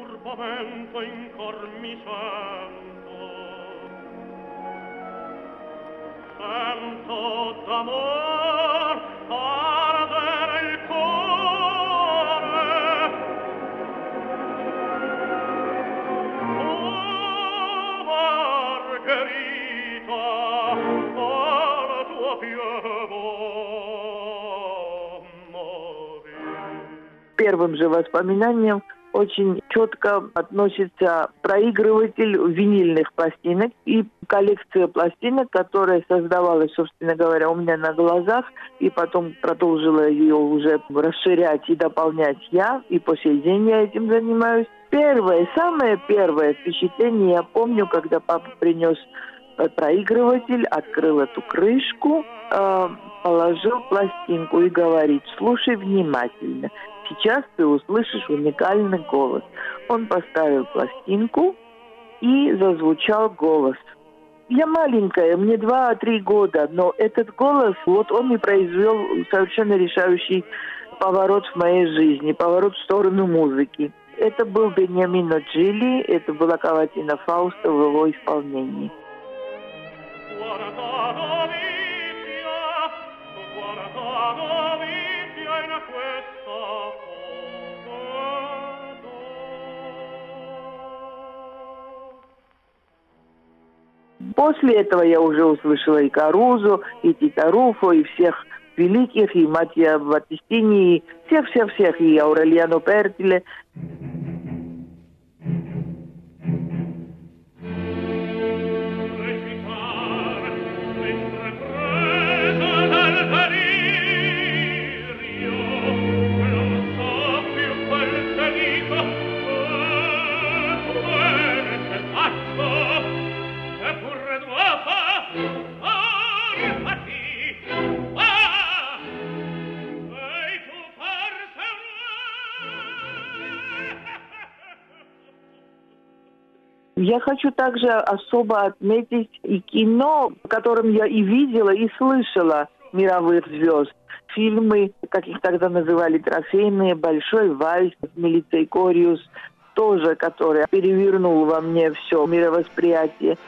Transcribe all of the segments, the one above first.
turbamento in cor mi sento sento d'amor ardere il cuore oh Margherita oh la tua pievo Первым же воспоминанием очень четко относится проигрыватель винильных пластинок и коллекция пластинок, которая создавалась, собственно говоря, у меня на глазах, и потом продолжила ее уже расширять и дополнять я, и по сей день я этим занимаюсь. Первое, самое первое впечатление я помню, когда папа принес проигрыватель, открыл эту крышку, э, положил пластинку и говорит, слушай внимательно, сейчас ты услышишь уникальный голос. Он поставил пластинку и зазвучал голос. Я маленькая, мне два-три года, но этот голос, вот он и произвел совершенно решающий поворот в моей жизни, поворот в сторону музыки. Это был Беньямин Джили, это была Каватина Фауста в его исполнении. После этого я уже услышала и Карузу, и Титаруфо, и всех великих, и Матья Батистини, и всех-всех-всех, и Аурельяно Пертиле. Я хочу также особо отметить и кино, в котором я и видела, и слышала мировых звезд. Фильмы, как их тогда называли, трофейные, «Большой вальс», «Милицей Кориус», тоже, который перевернул во мне все мировосприятие.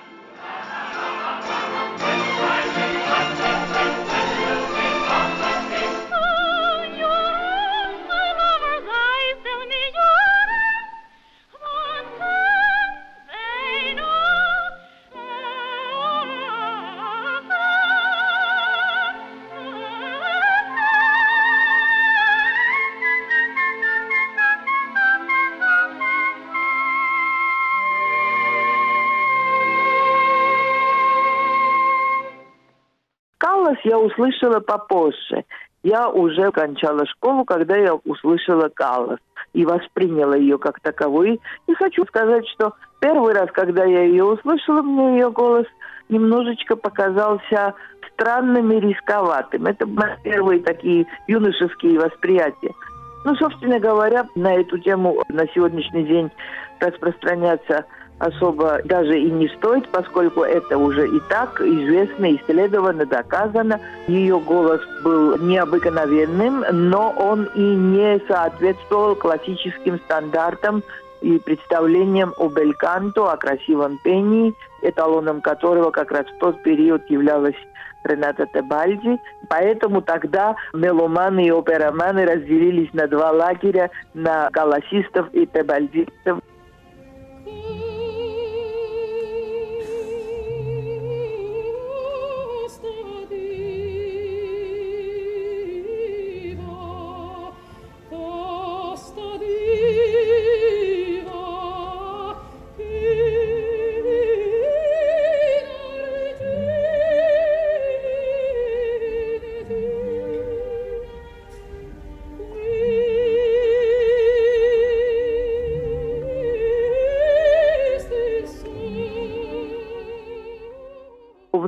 Каллас я услышала попозже. Я уже кончала школу, когда я услышала Каллас и восприняла ее как таковой. И хочу сказать, что первый раз, когда я ее услышала, мне ее голос немножечко показался странным и рисковатым. Это мои первые такие юношеские восприятия. Ну, собственно говоря, на эту тему на сегодняшний день распространяться особо даже и не стоит, поскольку это уже и так известно, исследовано, доказано. Ее голос был необыкновенным, но он и не соответствовал классическим стандартам и представлениям о бельканто, о красивом пении, эталоном которого как раз в тот период являлась Рената Тебальди. Поэтому тогда меломаны и опероманы разделились на два лагеря, на голосистов и тебальдистов.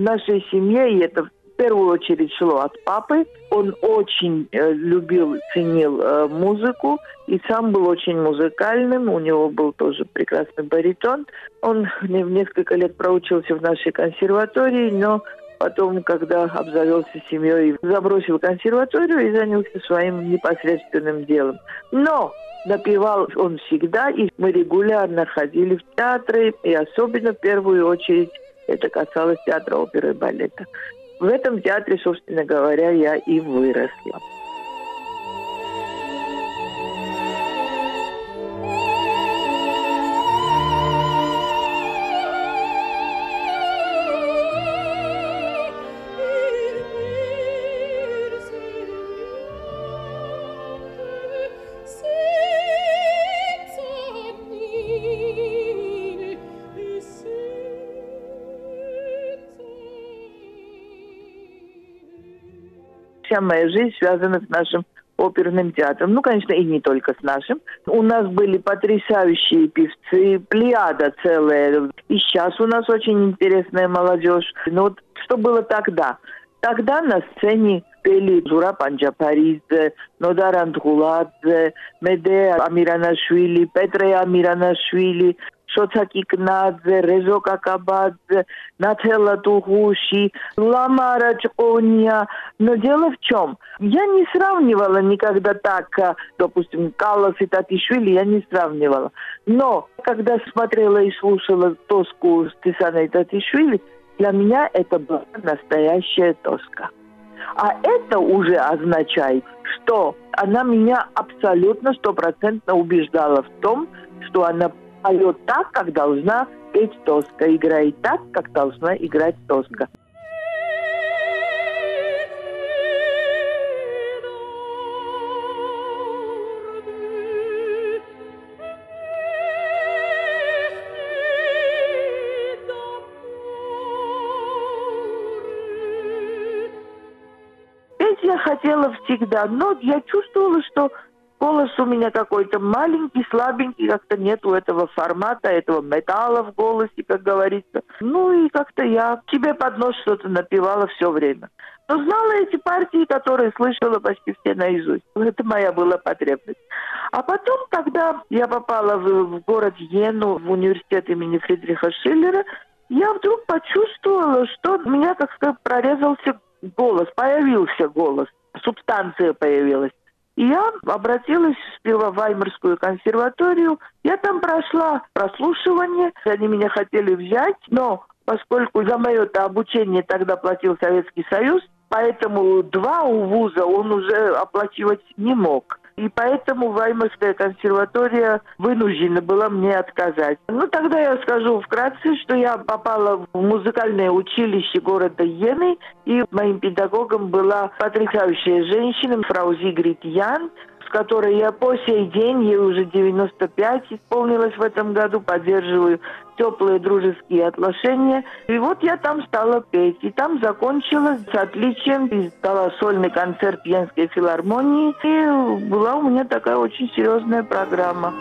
Нашей семье, и это в первую очередь шло от папы, он очень э, любил, ценил э, музыку и сам был очень музыкальным. У него был тоже прекрасный баритон. Он несколько лет проучился в нашей консерватории, но потом, когда обзавелся семьей, забросил консерваторию и занялся своим непосредственным делом. Но напевал он всегда, и мы регулярно ходили в театры, и особенно в первую очередь это касалось театра оперы и балета. В этом театре, собственно говоря, я и выросла. Вся моя жизнь связана с нашим оперным театром. Ну, конечно, и не только с нашим. У нас были потрясающие певцы, плеяда целая. И сейчас у нас очень интересная молодежь. Но вот что было тогда? Тогда на сцене пели Зура Панджапаридзе, Нодар Андгуладзе, Меде Амиранашвили, Петре Амиранашвили, Кикнадзе, Резо Какабадзе, Нателла Тугуши, Ламара Чкония. Но дело в чем? Я не сравнивала никогда так, допустим, Каллас и Татишвили, я не сравнивала. Но когда смотрела и слушала тоску с Тисаной Татишвили, для меня это была настоящая тоска. А это уже означает, что она меня абсолютно стопроцентно убеждала в том, что она поет так, как должна петь Тоска, играет так, как должна играть Тоска. Петь я хотела всегда, но я чувствовала, что голос у меня какой-то маленький, слабенький, как-то нету этого формата, этого металла в голосе, как говорится. Ну и как-то я себе под нос что-то напевала все время. Но знала эти партии, которые слышала почти все наизусть. Это моя была потребность. А потом, когда я попала в, в город Йену, в университет имени Фридриха Шиллера, я вдруг почувствовала, что у меня, как сказать, прорезался голос, появился голос, субстанция появилась. Я обратилась в Ваймарскую консерваторию. Я там прошла прослушивание. Они меня хотели взять, но поскольку за мое -то обучение тогда платил Советский Союз, поэтому два у вуза он уже оплачивать не мог. И поэтому Ваймарская консерватория вынуждена была мне отказать. Ну, тогда я скажу вкратце, что я попала в музыкальное училище города Йены, и моим педагогом была потрясающая женщина, фрау Зигрид Ян, которой я по сей день, ей уже 95 исполнилось в этом году, поддерживаю теплые дружеские отношения. И вот я там стала петь. И там закончила с отличием. И дала сольный концерт Пьянской филармонии. И была у меня такая очень серьезная программа.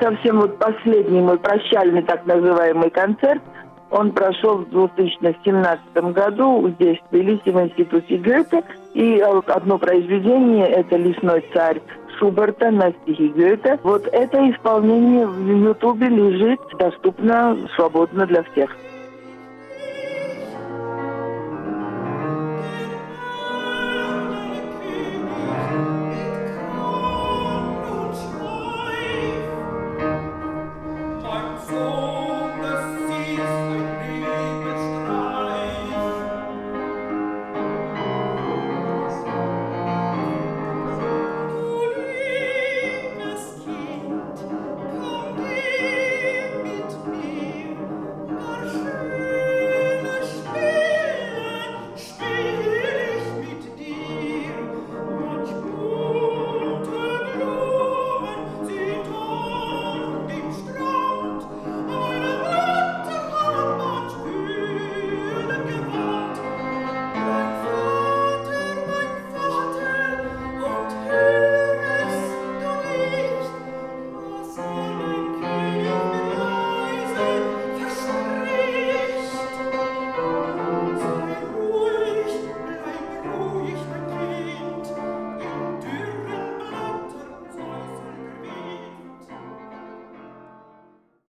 Совсем вот последний мой прощальный так называемый концерт, он прошел в 2017 году здесь, в Тбилиси, в институте Гёте. И одно произведение – это «Лесной царь» Шуберта на стихи Гёте. Вот это исполнение в Ютубе лежит доступно свободно для всех.